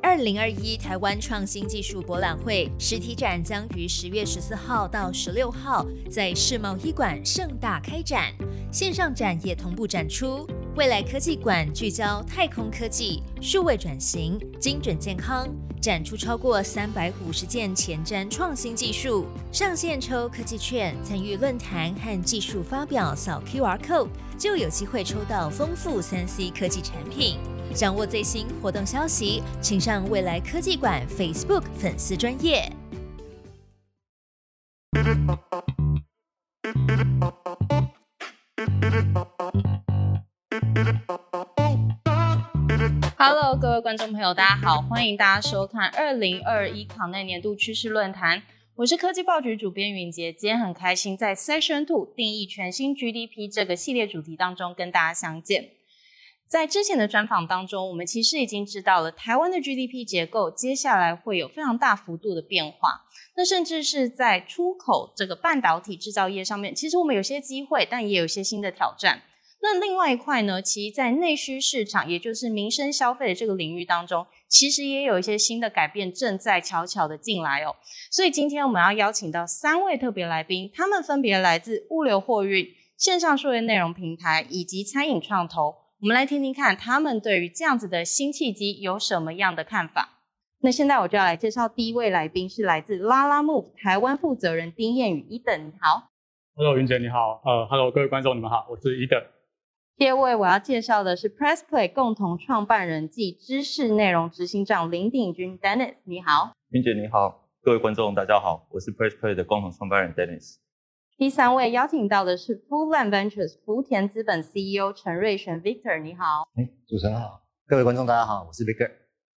二零二一台湾创新技术博览会实体展将于十月十四号到十六号在世贸一馆盛大开展，线上展也同步展出。未来科技馆聚焦太空科技、数位转型、精准健康，展出超过三百五十件前瞻创新技术，上线抽科技券，参与论坛和技术发表，扫 QR code 就有机会抽到丰富三 C 科技产品。掌握最新活动消息，请上未来科技馆 Facebook 粉丝专业。Hello，各位观众朋友，大家好，欢迎大家收看二零二一考内年度趋势论坛。我是科技报局主编云杰，今天很开心在 Session Two 定义全新 GDP 这个系列主题当中跟大家相见。在之前的专访当中，我们其实已经知道了台湾的 GDP 结构接下来会有非常大幅度的变化。那甚至是在出口这个半导体制造业上面，其实我们有些机会，但也有些新的挑战。那另外一块呢，其实在内需市场，也就是民生消费的这个领域当中，其实也有一些新的改变正在悄悄的进来哦。所以今天我们要邀请到三位特别来宾，他们分别来自物流货运、线上数位内容平台以及餐饮创投。我们来听听看，他们对于这样子的新契机有什么样的看法？那现在我就要来介绍第一位来宾，是来自拉拉 Move 台湾负责人丁彦宇伊等，你好。Hello，云姐你好。呃，Hello，各位观众你们好，我是伊等。第二位我要介绍的是 PressPlay 共同创办人暨知识内容执行长林鼎军 Dennis，你好。云姐你好，各位观众大家好，我是 PressPlay 的共同创办人 Dennis。第三位邀请到的是 Fullland Ventures 福田资本 CEO 陈瑞璇 Victor，你好。哎，主持人好，各位观众大家好，我是 Victor。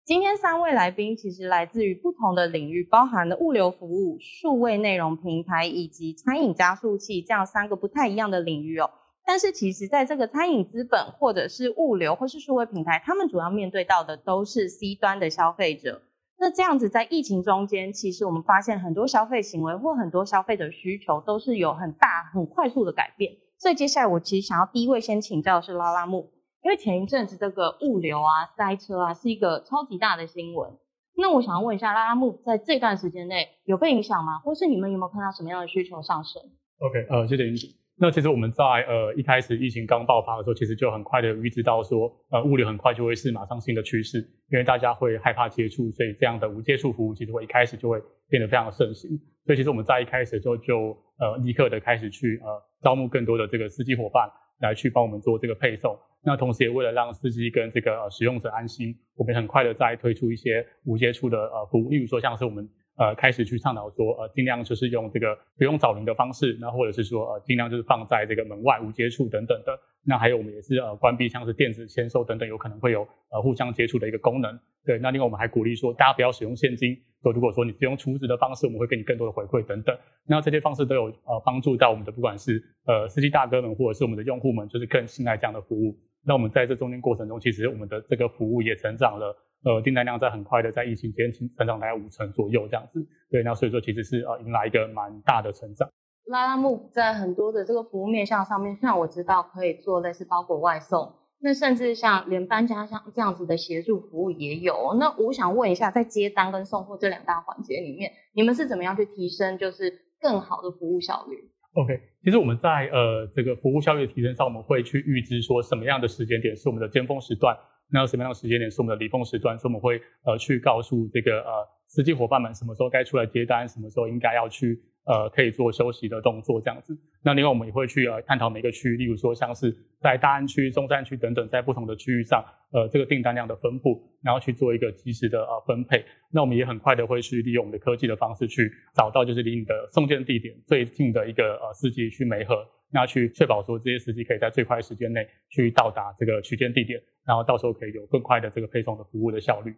今天三位来宾其实来自于不同的领域，包含了物流服务、数位内容平台以及餐饮加速器这样三个不太一样的领域哦。但是其实在这个餐饮资本或者是物流或是数位平台，他们主要面对到的都是 C 端的消费者。那这样子，在疫情中间，其实我们发现很多消费行为或很多消费者需求都是有很大、很快速的改变。所以接下来我其实想要第一位先请教的是拉拉木，因为前一阵子这个物流啊、塞车啊是一个超级大的新闻。那我想要问一下拉拉木，在这段时间内有被影响吗？或是你们有没有看到什么样的需求上升？OK，呃，谢谢云姐。那其实我们在呃一开始疫情刚爆发的时候，其实就很快的预知到说，呃物流很快就会是马上新的趋势，因为大家会害怕接触，所以这样的无接触服务其实会一开始就会变得非常的盛行。所以其实我们在一开始的时候就呃立刻的开始去呃招募更多的这个司机伙伴来去帮我们做这个配送。那同时也为了让司机跟这个使用者安心，我们很快的在推出一些无接触的呃服务，例如说像是我们。呃，开始去倡导说，呃，尽量就是用这个不用找零的方式，那或者是说，呃，尽量就是放在这个门外无接触等等的。那还有我们也是呃关闭像是电子签收等等有可能会有呃互相接触的一个功能。对，那另外我们还鼓励说，大家不要使用现金。就如果说你使用储值的方式，我们会给你更多的回馈等等。那这些方式都有呃帮助到我们的，不管是呃司机大哥们或者是我们的用户们，就是更信赖这样的服务。那我们在这中间过程中，其实我们的这个服务也成长了。呃，订单量在很快的在疫情间成长大概五成左右这样子，对，那所以说其实是呃迎来一个蛮大的成长。拉拉木在很多的这个服务面向上面，像我知道可以做类似包裹外送，那甚至像连搬家像这样子的协助服务也有。那我想问一下，在接单跟送货这两大环节里面，你们是怎么样去提升就是更好的服务效率？OK，其实我们在呃这个服务效率的提升上，我们会去预知说什么样的时间点是我们的尖峰时段。那什么样的时间点是我们的离峰时段？所以我们会呃去告诉这个呃司机伙伴们什么时候该出来接单，什么时候应该要去呃可以做休息的动作这样子。那另外我们也会去呃探讨每个区域，例如说像是在大安区、中山区等等，在不同的区域上，呃这个订单量的分布，然后去做一个及时的呃分配。那我们也很快的会去利用我们的科技的方式去找到就是离你的送件地点最近的一个呃司机去媒合。那去确保说这些司机可以在最快时间内去到达这个取件地点，然后到时候可以有更快的这个配送的服务的效率。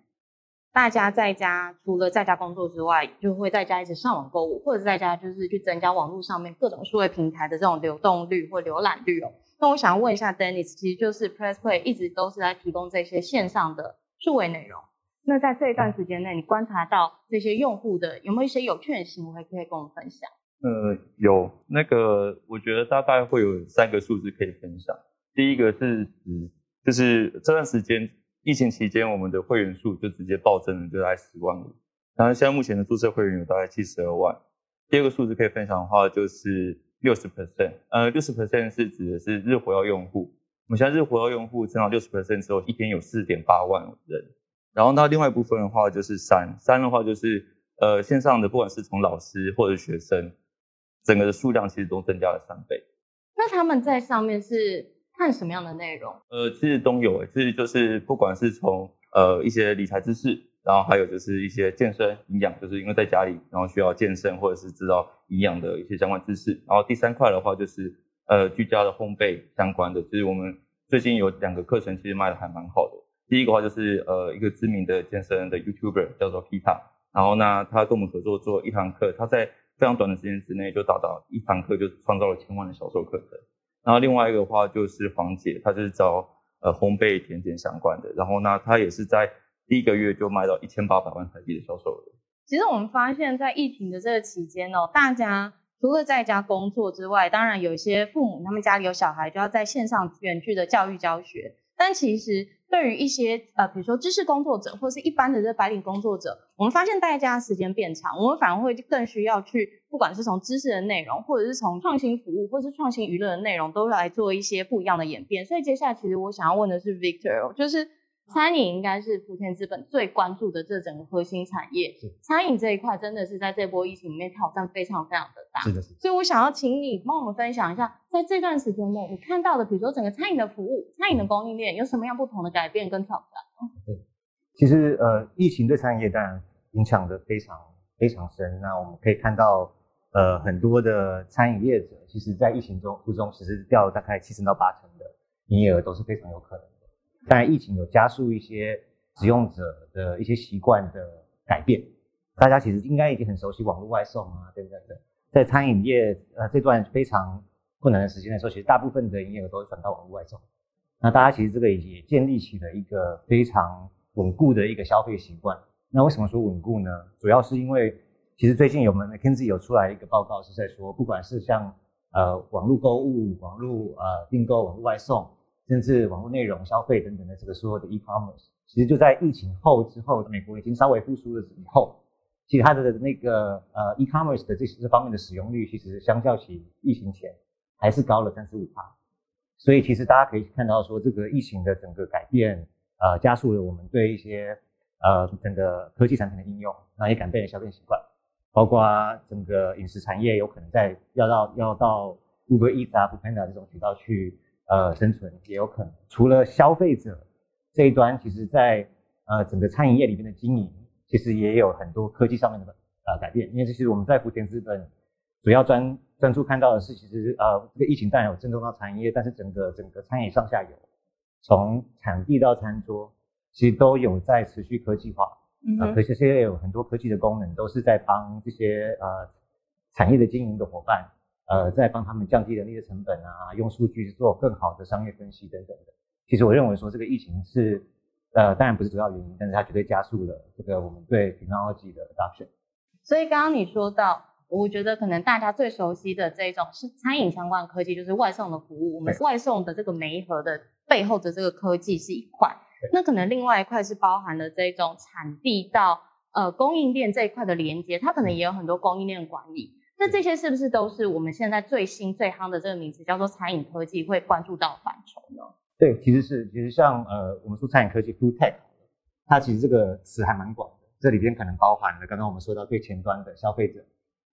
大家在家除了在家工作之外，就会在家一直上网购物，或者在家就是去增加网络上面各种数位平台的这种流动率或浏览率哦。那我想问一下，Dennis，其实就是 PressPlay 一直都是在提供这些线上的数位内容。那在这一段时间内，你观察到这些用户的有没有一些有趣的行为可以跟我们分享？呃，有那个，我觉得大概会有三个数字可以分享。第一个是指，就是这段时间疫情期间我们的会员数就直接暴增了，就在十万五。然后现在目前的注册会员有大概七十二万。第二个数字可以分享的话就是六十 percent，呃，六十 percent 是指的是日活跃用户。我们现在日活跃用户增长六十 percent 之后，一天有四点八万人。然后那另外一部分的话就是三，三的话就是呃线上的不管是从老师或者学生，整个的数量其实都增加了三倍。那他们在上面是看什么样的内容？呃，其实都有，其实就是不管是从呃一些理财知识，然后还有就是一些健身营养，就是因为在家里然后需要健身或者是知道营养的一些相关知识。然后第三块的话就是呃居家的烘焙相关的，就是我们最近有两个课程其实卖的还蛮好的。第一个话就是呃一个知名的健身的 YouTuber 叫做 Pita，然后呢他跟我们合作做一堂课，他在非常短的时间之内就达到一堂课就创造了千万的销售课程。然后另外一个话就是黄姐，她就是找呃烘焙甜点相关的，然后呢她也是在第一个月就卖到一千八百万台币的销售额。其实我们发现，在疫情的这个期间哦，大家除了在家工作之外，当然有些父母他们家里有小孩，就要在线上远距的教育教学，但其实。对于一些呃，比如说知识工作者或是一般的这白领工作者，我们发现大家时间变长，我们反而会更需要去，不管是从知识的内容，或者是从创新服务，或是创新娱乐的内容，都来做一些不一样的演变。所以接下来，其实我想要问的是 Victor，就是。餐饮应该是福田资本最关注的这整个核心产业。餐饮这一块真的是在这波疫情里面挑战非常非常的大。是的，是。所以我想要请你帮我们分享一下，在这段时间内你看到的，比如说整个餐饮的服务、餐饮的供应链有什么样不同的改变跟挑战？对，其实呃，疫情对餐饮业当然影响的非常非常深。那我们可以看到，呃，很多的餐饮业者，其实在疫情中途中，其实掉了大概七成到八成的营业额都是非常有可能。当然，疫情有加速一些使用者的一些习惯的改变。大家其实应该已经很熟悉网络外送啊，等等的。在餐饮业呃这段非常困难的时间的时候，其实大部分的营业额都是转到网络外送。那大家其实这个也建立起了一个非常稳固的一个消费习惯。那为什么说稳固呢？主要是因为其实最近有我们 McKinsey 有出来一个报告是在说，不管是像呃网络购物、网络呃订购、网络外送。甚至网络内容消费等等的这个所有的 e-commerce，其实就在疫情后之后，美国已经稍微复苏了以后，其实它的那个呃 e-commerce 的这些这方面的使用率，其实相较起疫情前还是高了三十五趴。所以其实大家可以看到说，这个疫情的整个改变，呃，加速了我们对一些呃整个科技产品的应用，那也改变了消费习惯，包括整个饮食产业有可能在要到要到 Uber Eats 啊、f o o p a n d a 这种渠道去。呃，生存也有可能。除了消费者这一端，其实在呃整个餐饮业里面的经营，其实也有很多科技上面的呃改变。因为其实我们在福田资本主要专专注看到的是，其实呃这个疫情当然有震动到餐饮业，但是整个整个餐饮上下游，从产地到餐桌，其实都有在持续科技化。嗯，可是现在有很多科技的功能，都是在帮这些呃产业的经营的伙伴。呃，在帮他们降低人力的成本啊，用数据做更好的商业分析等等的。其实我认为说这个疫情是，呃，当然不是主要原因，但是它绝对加速了这个我们对 technology 的 adoption。所以刚刚你说到，我觉得可能大家最熟悉的这种是餐饮相关科技，就是外送的服务。我们外送的这个媒合的背后的这个科技是一块，那可能另外一块是包含了这种产地到呃供应链这一块的连接，它可能也有很多供应链管理。那这些是不是都是我们现在最新最夯的这个名词，叫做餐饮科技会关注到范畴呢？对，其实是，其实像呃，我们说餐饮科技 （food tech），它其实这个词还蛮广的，这里边可能包含了刚刚我们说到最前端的消费者，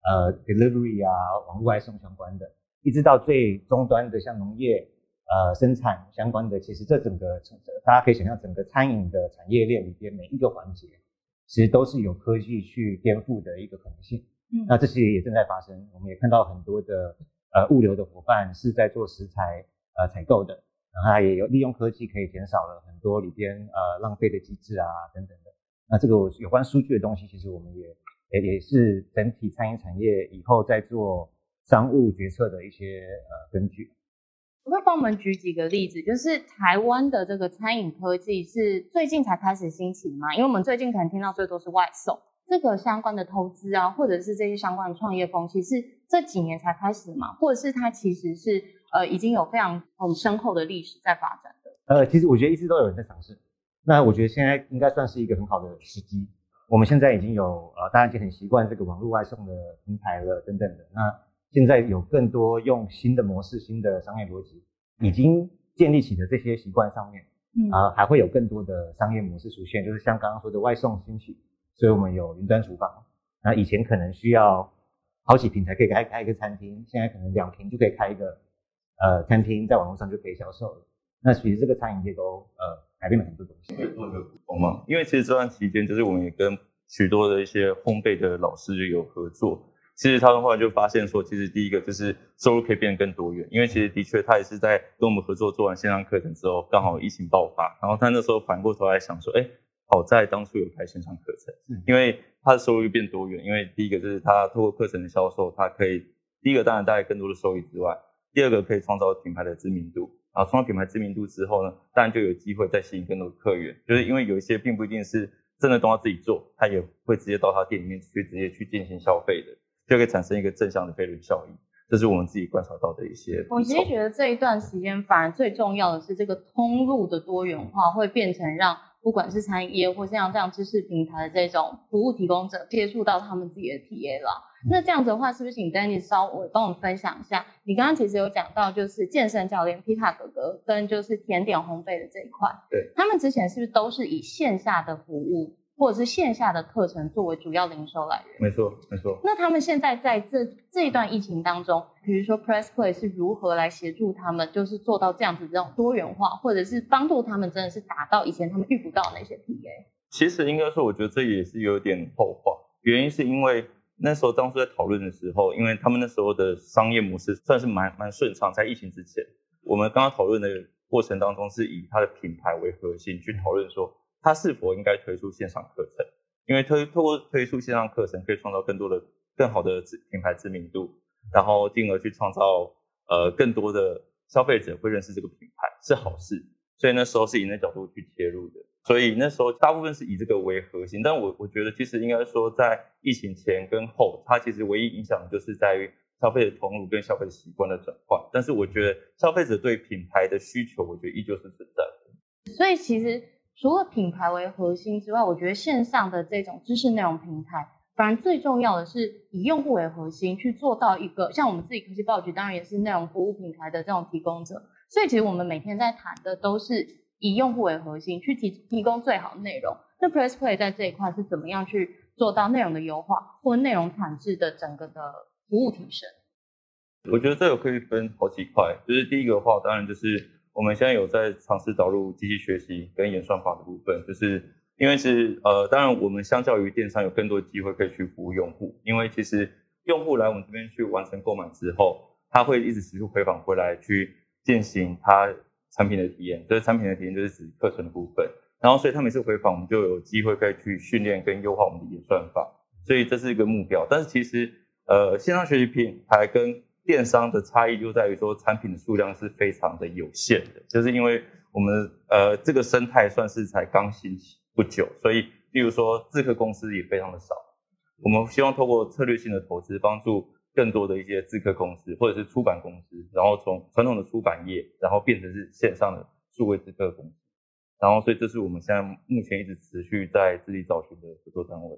呃，delivery 啊，网络外送相关的，一直到最终端的像农业呃生产相关的，其实这整个大家可以想象，整个餐饮的产业链里边每一个环节，其实都是有科技去颠覆的一个可能性。嗯那这些也正在发生，我们也看到很多的呃物流的伙伴是在做食材呃采购的，然后也有利用科技可以减少了很多里边呃浪费的机制啊等等的。那这个有关数据的东西，其实我们也也也是整体餐饮产业以后在做商务决策的一些呃根据。可以帮我们举几个例子，就是台湾的这个餐饮科技是最近才开始兴起吗？因为我们最近可能听到最多是外送。这个相关的投资啊，或者是这些相关的创业风气，是这几年才开始嘛？或者是它其实是呃已经有非常很深厚的历史在发展的？呃，其实我觉得一直都有人在尝试。那我觉得现在应该算是一个很好的时机。我们现在已经有呃，大家已经很习惯这个网络外送的平台了，等等的。那现在有更多用新的模式、新的商业逻辑已经建立起的这些习惯上面，嗯啊、还会有更多的商业模式出现，就是像刚刚说的外送兴起，所以我们有云端厨房。那以前可能需要好几平才可以开开一个餐厅，现在可能两平就可以开一个呃餐厅，在网络上就可以销售了。那其实这个餐饮业都呃改变了很多东西。可以做一个补充吗？因为其实这段期间，就是我们也跟许多的一些烘焙的老师有合作。其实他们后来就发现说，其实第一个就是收入可以变得更多元，因为其实的确他也是在跟我们合作做完线上课程之后，刚好疫情爆发，然后他那时候反过头来想说，哎，好在当初有开线上课程，嗯因为他的收入变多元，因为第一个就是他透过课程的销售，他可以第一个当然带来更多的收益之外，第二个可以创造品牌的知名度，然后创造品牌知名度之后呢，当然就有机会再吸引更多的客源，就是因为有一些并不一定是真的都要自己做，他也会直接到他店里面去直接去进行消费的，就可以产生一个正向的飞轮效应，这是我们自己观察到的一些。我其实觉得这一段时间，反而最重要的是这个通路的多元化，会变成让不管是餐饮业或像这样知识平台的这种服务提供者接触到他们自己的 TA 了。那这样子的话，是不是请 Danny 稍微帮我们分享一下？你刚刚其实有讲到，就是健身教练皮卡哥哥跟就是甜点烘焙的这一块，对，他们之前是不是都是以线下的服务或者是线下的课程作为主要零售来源？没错，没错。那他们现在在这这一段疫情当中，比如说 Press Play 是如何来协助他们，就是做到这样子这种多元化，或者是帮助他们真的是达到以前他们遇不到的那些 PA 其实应该说，我觉得这也是有点后话，原因是因为那时候当初在讨论的时候，因为他们那时候的商业模式算是蛮蛮顺畅，在疫情之前，我们刚刚讨论的过程当中，是以它的品牌为核心去讨论说，它是否应该推出线上课程，因为推透过推出线上课程，可以创造更多的更好的品牌知名度，然后进而去创造呃更多的消费者会认识这个品牌，是好事。所以那时候是以那角度去切入的，所以那时候大部分是以这个为核心。但我我觉得其实应该说，在疫情前跟后，它其实唯一影响的就是在于消费者通路跟消费习惯的转换。但是我觉得消费者对品牌的需求，我觉得依旧是存在的。所以其实除了品牌为核心之外，我觉得线上的这种知识内容平台，反而最重要的是以用户为核心去做到一个像我们自己科技报局，当然也是内容服务平台的这种提供者。所以其实我们每天在谈的都是以用户为核心去提提供最好的内容。那 Press Play 在这一块是怎么样去做到内容的优化或内容产制的整个的服务提升？我觉得这个可以分好几块，就是第一个的话，当然就是我们现在有在尝试导入机器学习跟演算法的部分，就是因为是呃，当然我们相较于电商有更多机会可以去服务用户，因为其实用户来我们这边去完成购买之后，他会一直持续回访回来去进行他产品的体验，就是产品的体验就是指课程的部分，然后所以他每次回访，我们就有机会可以去训练跟优化我们的演算法，所以这是一个目标。但是其实呃，线上学习平台跟电商的差异就在于说，产品的数量是非常的有限的，就是因为我们呃这个生态算是才刚兴起不久，所以例如说自客公司也非常的少。我们希望透过策略性的投资，帮助更多的一些自客公司或者是出版公司，然后从传统的出版业，然后变成是线上的数位自客公司。然后，所以这是我们现在目前一直持续在致力找寻的合作单位。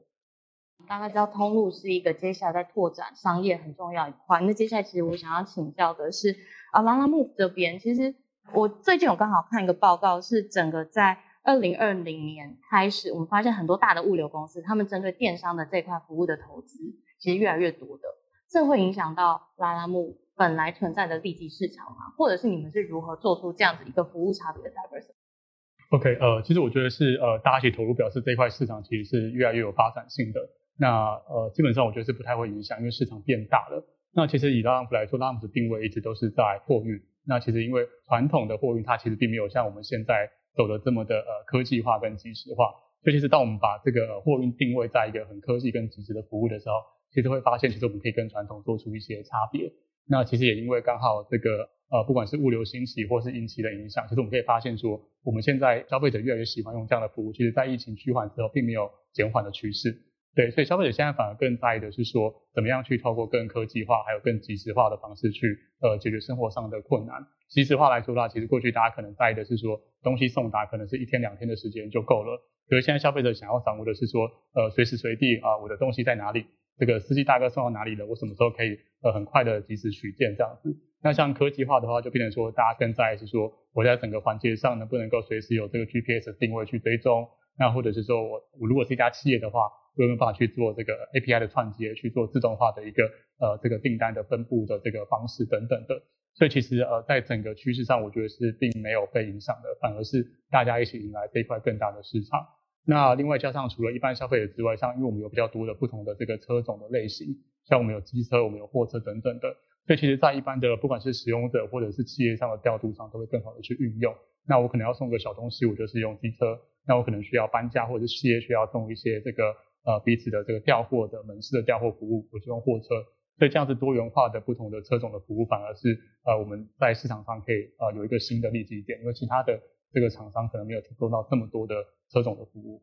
大概知道通路是一个接下来在拓展商业很重要一块。那接下来其实我想要请教的是，啊，拉拉木这边，其实我最近有刚好看一个报告，是整个在二零二零年开始，我们发现很多大的物流公司，他们针对电商的这块服务的投资，其实越来越多的，这会影响到拉拉木本来存在的利基市场吗？或者是你们是如何做出这样子一个服务差别的 diversity？OK，呃，其实我觉得是呃，大家一起投入，表示这块市场其实是越来越有发展性的。那呃，基本上我觉得是不太会影响，因为市场变大了。那其实以拉姆斯来说，拉姆斯定位一直都是在货运。那其实因为传统的货运，它其实并没有像我们现在走的这么的呃科技化跟即时化。所以其实当我们把这个货运定位在一个很科技跟即时的服务的时候，其实会发现，其实我们可以跟传统做出一些差别。那其实也因为刚好这个呃，不管是物流兴起或是疫情的影响，其实我们可以发现说，我们现在消费者越来越喜欢用这样的服务，其实在疫情趋缓之后，并没有减缓的趋势。对，所以消费者现在反而更在意的是说，怎么样去透过更科技化，还有更即时化的方式去呃解决生活上的困难。即时化来说的话，其实过去大家可能在意的是说，东西送达可能是一天两天的时间就够了。可是现在消费者想要掌握的是说，呃，随时随地啊，我的东西在哪里？这个司机大哥送到哪里了？我什么时候可以呃很快的及时取件这样子？那像科技化的话，就变成说大家更在意是说，我在整个环节上能不能够随时有这个 GPS 定位去追踪？那或者是说我我如果是一家企业的话，有没有办法去做这个 API 的串接，去做自动化的一个呃这个订单的分布的这个方式等等的？所以其实呃在整个趋势上，我觉得是并没有被影响的，反而是大家一起迎来这一块更大的市场。那另外加上除了一般消费者之外，像因为我们有比较多的不同的这个车种的类型，像我们有机车，我们有货车等等的，所以其实在一般的不管是使用者或者是企业上的调度上，都会更好的去运用。那我可能要送个小东西，我就是用机车；那我可能需要搬家或者是企业需要送一些这个呃彼此的这个调货的门市的调货服务，我是用货车。所以这样子多元化的不同的车种的服务，反而是呃我们在市场上可以呃有一个新的利基点，因为其他的这个厂商可能没有提供到这么多的。车种的服务，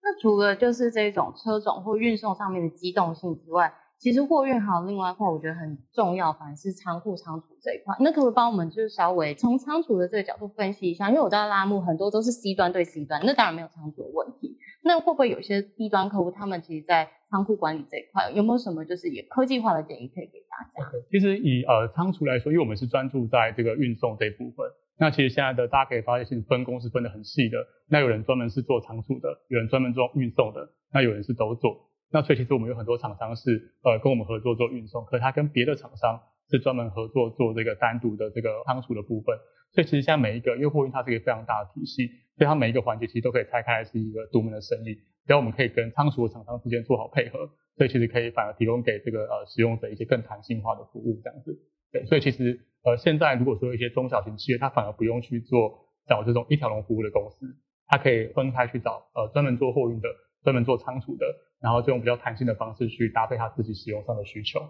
那除了就是这种车种或运送上面的机动性之外，其实货运还有另外一块，我觉得很重要，反而是仓库仓储这一块。那可不可以帮我们就是稍微从仓储的这个角度分析一下？因为我知道拉木很多都是 C 端对 C 端，那当然没有仓储的问题。那会不会有些低端客户，他们其实在仓库管理这一块有没有什么就是也科技化的建议可以给大家？其实以呃仓储来说，因为我们是专注在这个运送这一部分。那其实现在的大家可以发现，其实分工是分得很细的。那有人专门是做仓储的，有人专门做运送的，那有人是都做。那所以其实我们有很多厂商是呃跟我们合作做运送，可是他跟别的厂商是专门合作做这个单独的这个仓储的部分。所以其实现在每一个，因为货运它是一个非常大的体系，所以它每一个环节其实都可以拆开来是一个独门的生意。只要我们可以跟仓储的厂商之间做好配合，所以其实可以反而提供给这个呃使用者一些更弹性化的服务这样子。对，所以其实。呃，现在如果说一些中小型企业，它反而不用去做找这种一条龙服务的公司，它可以分开去找呃专门做货运的、专门做仓储的，然后就用比较弹性的方式去搭配它自己使用上的需求。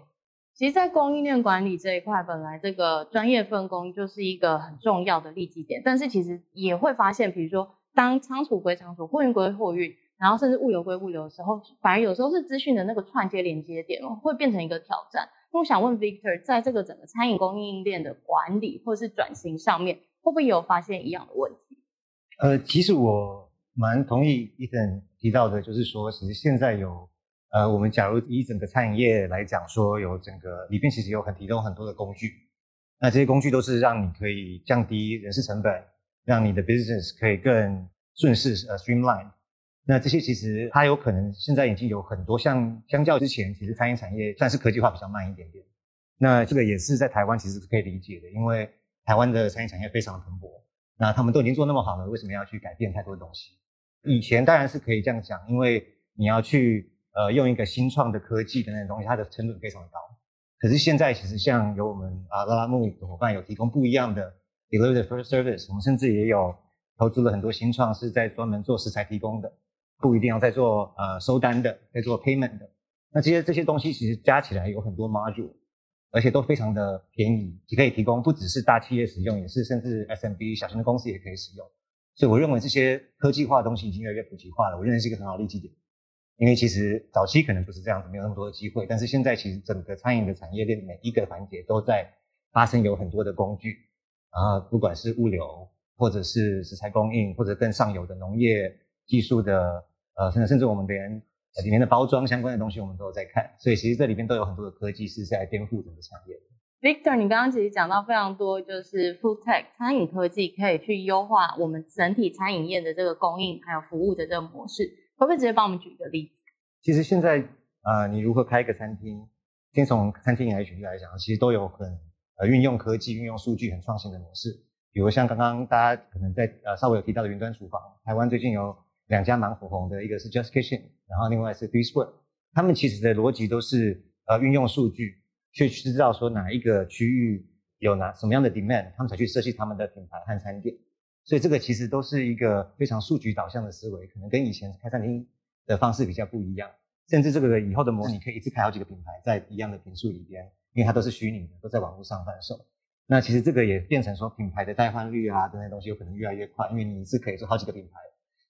其实，在供应链管理这一块，本来这个专业分工就是一个很重要的利基点，但是其实也会发现，比如说当仓储归仓储，货运归货运，然后甚至物流归物流的时候，反而有时候是资讯的那个串接连接点哦，会变成一个挑战。那我想问 Victor，在这个整个餐饮供应链的管理或是转型上面，会不会有发现一样的问题？呃，其实我蛮同意 Ethan 提到的，就是说，其实现在有，呃，我们假如以整个餐饮业来讲，说有整个里面其实有很提供很多的工具，那这些工具都是让你可以降低人事成本，让你的 business 可以更顺势呃 streamline。那这些其实它有可能现在已经有很多像相较之前，其实餐饮产业算是科技化比较慢一点点。那这个也是在台湾其实是可以理解的，因为台湾的餐饮产业非常的蓬勃。那他们都已经做那么好了，为什么要去改变太多东西？以前当然是可以这样讲，因为你要去呃用一个新创的科技的那种东西，它的成本非常高。可是现在其实像有我们啊拉拉木的伙伴有提供不一样的 delivery first service，我们甚至也有投资了很多新创是在专门做食材提供的。不一定要在做呃收单的，在做 payment 的，那这些这些东西其实加起来有很多 module，而且都非常的便宜，可以提供不只是大企业使用，也是甚至 SMB 小型的公司也可以使用。所以我认为这些科技化的东西已经越来越普及化了，我认为是一个很好的利基点。因为其实早期可能不是这样子，没有那么多的机会，但是现在其实整个餐饮的产业链每一个环节都在发生有很多的工具，然后不管是物流，或者是食材供应，或者更上游的农业技术的。呃，甚至甚至我们连里面的包装相关的东西，我们都有在看，所以其实这里边都有很多的科技是在颠覆整个产业。Victor，你刚刚其实讲到非常多，就是 food tech 餐饮科技可以去优化我们整体餐饮业的这个供应还有服务的这个模式，可不可以直接帮我们举一个例子？其实现在呃，你如何开一个餐厅，先从餐厅来举例来讲，其实都有很呃运用科技、运用数据很创新的模式，比如像刚刚大家可能在呃稍微有提到的云端厨房，台湾最近有。两家蛮火红的，一个是 Just Kitchen，然后另外是 b e s w o r d 他们其实的逻辑都是呃运用数据去知道说哪一个区域有哪什么样的 demand，他们才去设计他们的品牌和餐点。所以这个其实都是一个非常数据导向的思维，可能跟以前开餐厅的方式比较不一样。甚至这个以后的模拟可以一次开好几个品牌在一样的品数里边，因为它都是虚拟的，都在网络上贩售。那其实这个也变成说品牌的代换率啊这些东西有可能越来越快，因为你一次可以做好几个品牌。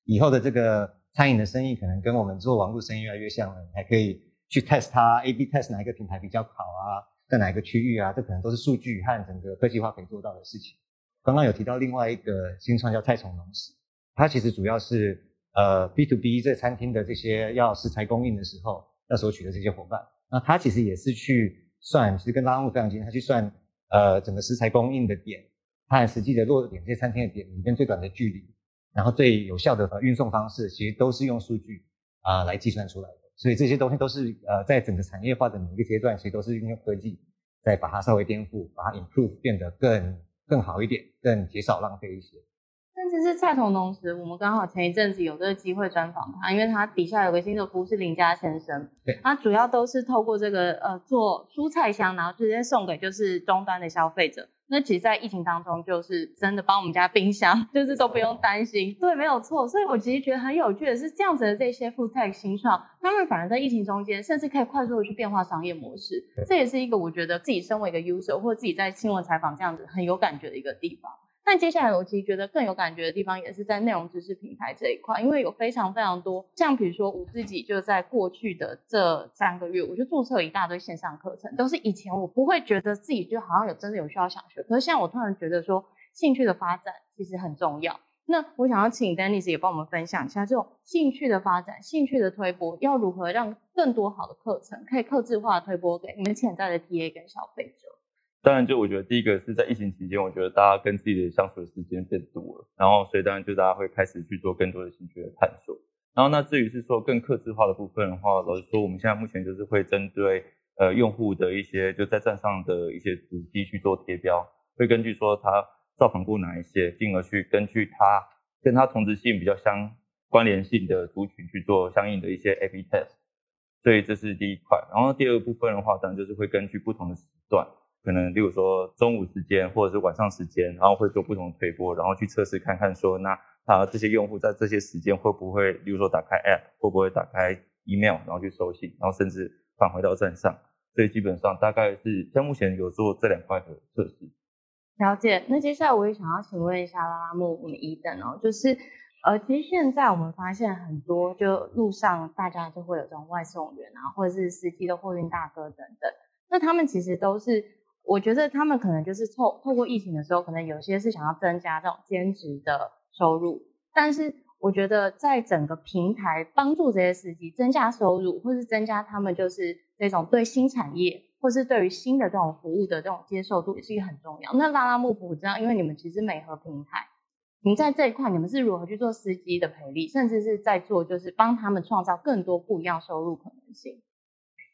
以后的这个餐饮的生意可能跟我们做网络生意越来越像了，还可以去 test 它，A/B test 哪一个品牌比较好啊，在哪一个区域啊，这可能都是数据和整个科技化可以做到的事情。刚刚有提到另外一个新创叫菜虫农食，它其实主要是呃 B to B 这餐厅的这些要食材供应的时候要索取的这些伙伴，那它其实也是去算，其实跟拉拉木非常近，它去算呃整个食材供应的点，和实际的落点这些餐厅的点里面最短的距离。然后最有效的运送方式，其实都是用数据啊来计算出来的。所以这些东西都是呃，在整个产业化的每一个阶段，其实都是运用科技，再把它稍微颠覆，把它 improve 变得更更好一点，更减少浪费一些。甚至是蔡同同时，我们刚好前一阵子有这个机会专访他，因为他底下有个新的服务是林家先生，对，他主要都是透过这个呃做蔬菜箱，然后直接送给就是终端的消费者。那其实，在疫情当中，就是真的帮我们家冰箱，就是都不用担心。对，没有错。所以我其实觉得很有趣的是，这样子的这些 food tech 新创，他们反而在疫情中间，甚至可以快速的去变化商业模式。这也是一个我觉得自己身为一个 user，或者自己在新闻采访这样子很有感觉的一个地方。但接下来我其实觉得更有感觉的地方，也是在内容知识平台这一块，因为有非常非常多，像比如说我自己就在过去的这三个月，我就注册了一大堆线上课程，都是以前我不会觉得自己就好像有真的有需要想学，可是现在我突然觉得说兴趣的发展其实很重要。那我想要请 Dennis 也帮我们分享一下这种兴趣的发展、兴趣的推播，要如何让更多好的课程可以克制化推播给你们潜在的 TA 跟消费者。当然，就我觉得第一个是在疫情期间，我觉得大家跟自己的相处的时间变多了，然后所以当然就大家会开始去做更多的兴趣的探索。然后那至于是说更克制化的部分的话，老实说，我们现在目前就是会针对呃用户的一些就在站上的一些主机去做贴标，会根据说他造访过哪一些，进而去根据他跟他同质性比较相关联性的族群去做相应的一些 A/B test。所以这是第一块。然后第二部分的话，当然就是会根据不同的时段。可能，例如说中午时间或者是晚上时间，然后会做不同的推播，然后去测试看看说，那他这些用户在这些时间会不会，例如说打开 App，会不会打开 Email，然后去收信，然后甚至返回到站上。所以基本上大概是像目前有做这两块的测试。了解。那接下来我也想要请问一下拉拉木，我们一等哦，就是呃，其实现在我们发现很多，就路上大家就会有这种外送员啊，或者是司机的货运大哥等等，那他们其实都是。我觉得他们可能就是透透过疫情的时候，可能有些是想要增加这种兼职的收入，但是我觉得在整个平台帮助这些司机增加收入，或是增加他们就是这种对新产业或是对于新的这种服务的这种接受度，也是一个很重要。那拉拉木普知道，因为你们其实美合平台，你在这一块你们是如何去做司机的培力，甚至是在做就是帮他们创造更多不一样收入可能性？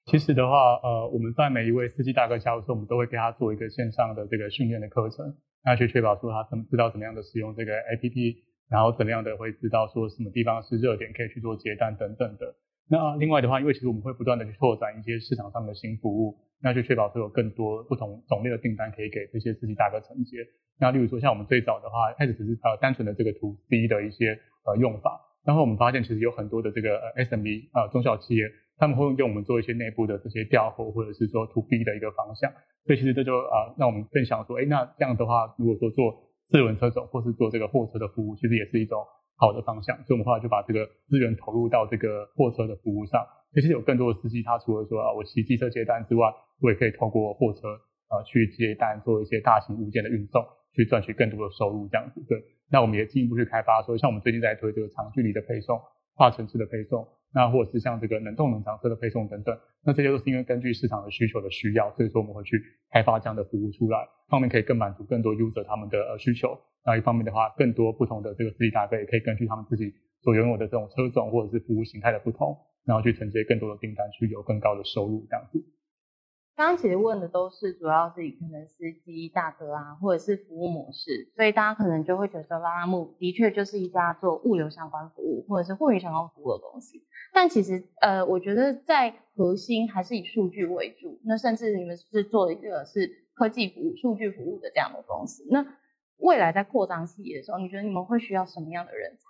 其实的话，呃，我们在每一位司机大哥加入时，我们都会给他做一个线上的这个训练的课程，那去确保说他怎么知道怎么样的使用这个 APP，然后怎么样的会知道说什么地方是热点可以去做接单等等的。那另外的话，因为其实我们会不断的去拓展一些市场上的新服务，那就确保说有更多不同种类的订单可以给这些司机大哥承接。那例如说像我们最早的话，开始只是呃单纯的这个 To C 的一些呃用法，然后我们发现其实有很多的这个 SMB 呃中小企业。他们会用我们做一些内部的这些调货，或者是说 to B 的一个方向，所以其实这就啊让我们更想说，哎，那这样的话，如果说做四轮车种或是做这个货车的服务，其实也是一种好的方向。所以我们后来就把这个资源投入到这个货车的服务上。其实有更多的司机，他除了说啊我骑机车接单之外，我也可以透过货车啊去接单，做一些大型物件的运送，去赚取更多的收入这样子。对，那我们也进一步去开发，说像我们最近在推这个长距离的配送、跨城市的配送。那或者是像这个冷冻冷藏车的配送等等，那这些都是因为根据市场的需求的需要，所以说我们会去开发这样的服务出来，方面可以更满足更多 user 他们的呃需求。那一方面的话，更多不同的这个司机大哥也可以根据他们自己所拥有的这种车种或者是服务形态的不同，然后去承接更多的订单，去有更高的收入这样子。刚刚其实问的都是主要是可能司机大哥啊，或者是服务模式，所以大家可能就会觉得拉拉木的确就是一家做物流相关服务或者是货运相关服务的公司。但其实呃，我觉得在核心还是以数据为主。那甚至你们是做一个是科技服务、数据服务的这样的公司。那未来在扩张企业的时候，你觉得你们会需要什么样的人才？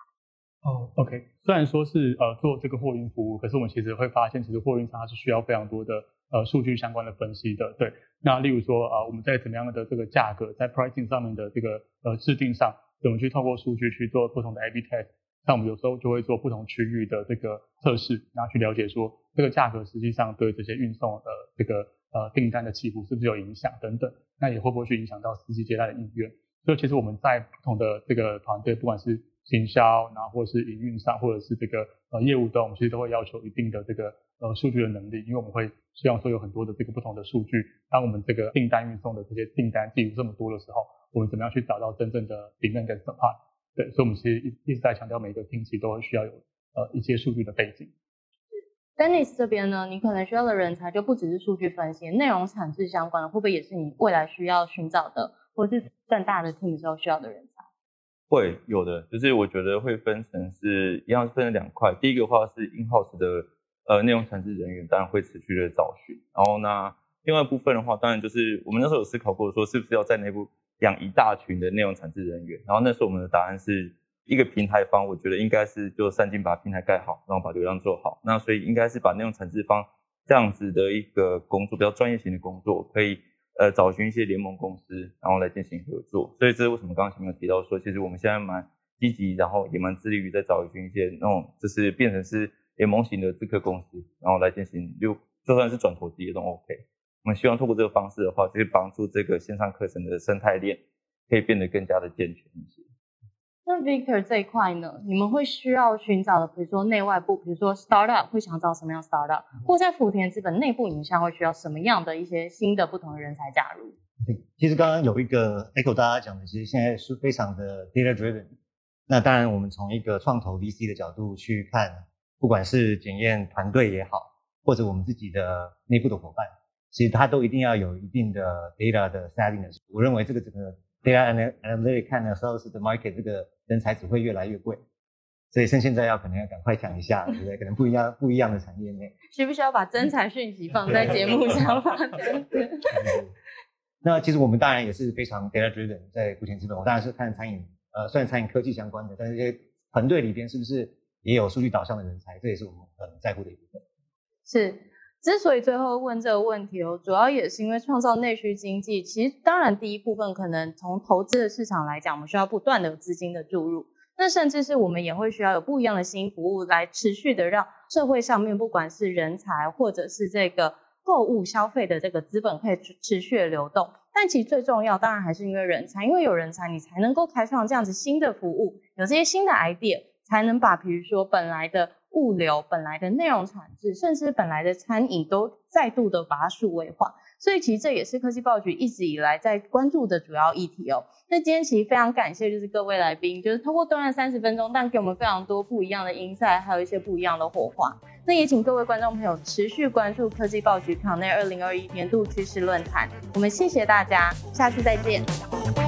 哦，OK，虽然说是呃做这个货运服务，可是我们其实会发现，其实货运它是需要非常多的。呃，数据相关的分析的，对。那例如说啊，我们在怎么样的这个价格，在 pricing 上面的这个呃制定上，怎么去透过数据去做不同的 A/B test，那我们有时候就会做不同区域的这个测试，然后去了解说这个价格实际上对这些运送的这个呃订单的起伏是不是有影响等等，那也会不会去影响到司机接待的意愿。所以其实我们在不同的这个团队，不管是行销，然后或者是营运上，或者是这个呃业务端，我们其实都会要求一定的这个呃数据的能力，因为我们会希望说有很多的这个不同的数据，当我们这个订单运送的这些订单记录这么多的时候，我们怎么样去找到真正的瓶颈跟什么对，所以我们其实一一直在强调每个星期都会需要有呃一些数据的背景。Dennis 这边呢，你可能需要的人才就不只是数据分析、内容产制相关的，会不会也是你未来需要寻找的，或者是更大的 team 时候需要的人？会有的，就是我觉得会分成是一样是分成两块。第一个话是 in house 的呃内容产制人员，当然会持续的找寻。然后呢，另外部分的话，当然就是我们那时候有思考过，说是不是要在内部养一大群的内容产制人员。然后那时候我们的答案是一个平台方，我觉得应该是就三金把平台盖好，然后把流量做好。那所以应该是把内容产制方这样子的一个工作，比较专业型的工作，可以。呃，找寻一些联盟公司，然后来进行合作，所以这是为什么刚刚前面提到说，其实我们现在蛮积极，然后也蛮致力于在找寻一些那种，就是变成是联盟型的资客公司，然后来进行，就就算是转投资也都 OK。我们希望透过这个方式的话，就是帮助这个线上课程的生态链可以变得更加的健全一些。那 Victor 这一块呢？你们会需要寻找的，比如说内外部，比如说 startup 会想找什么样 startup，或在福田资本内部影像会需要什么样的一些新的不同的人才加入？其实刚刚有一个 echo 大家讲的，其实现在是非常的 data driven。那当然，我们从一个创投 VC 的角度去看，不管是检验团队也好，或者我们自己的内部的伙伴，其实他都一定要有一定的 data 的 savviness。我认为这个整个 data analytic 看的时候，是 the market 这个。人才只会越来越贵，所以趁现在要可能要赶快抢一下，对不对？可能不一样不一样的产业内，需不需要把真才讯息放在节目上吗？那其实我们当然也是非常 data driven，在股前资本，我当然是看餐饮，呃，虽然餐饮科技相关的，但是这些团队里边是不是也有数据导向的人才？这也是我们很在乎的一部分。是。之所以最后问这个问题哦，主要也是因为创造内需经济。其实，当然第一部分可能从投资的市场来讲，我们需要不断的资金的注入。那甚至是我们也会需要有不一样的新服务来持续的让社会上面不管是人才或者是这个购物消费的这个资本可以持续的流动。但其实最重要，当然还是因为人才，因为有人才，你才能够开创这样子新的服务，有这些新的 idea，才能把比如说本来的。物流本来的内容产制，甚至本来的餐饮，都再度的把它数位化。所以其实这也是科技报局一直以来在关注的主要议题哦。那今天其实非常感谢，就是各位来宾，就是通过短短三十分钟，但给我们非常多不一样的音赛还有一些不一样的火花。那也请各位观众朋友持续关注科技报局场内二零二一年度趋势论坛。我们谢谢大家，下次再见。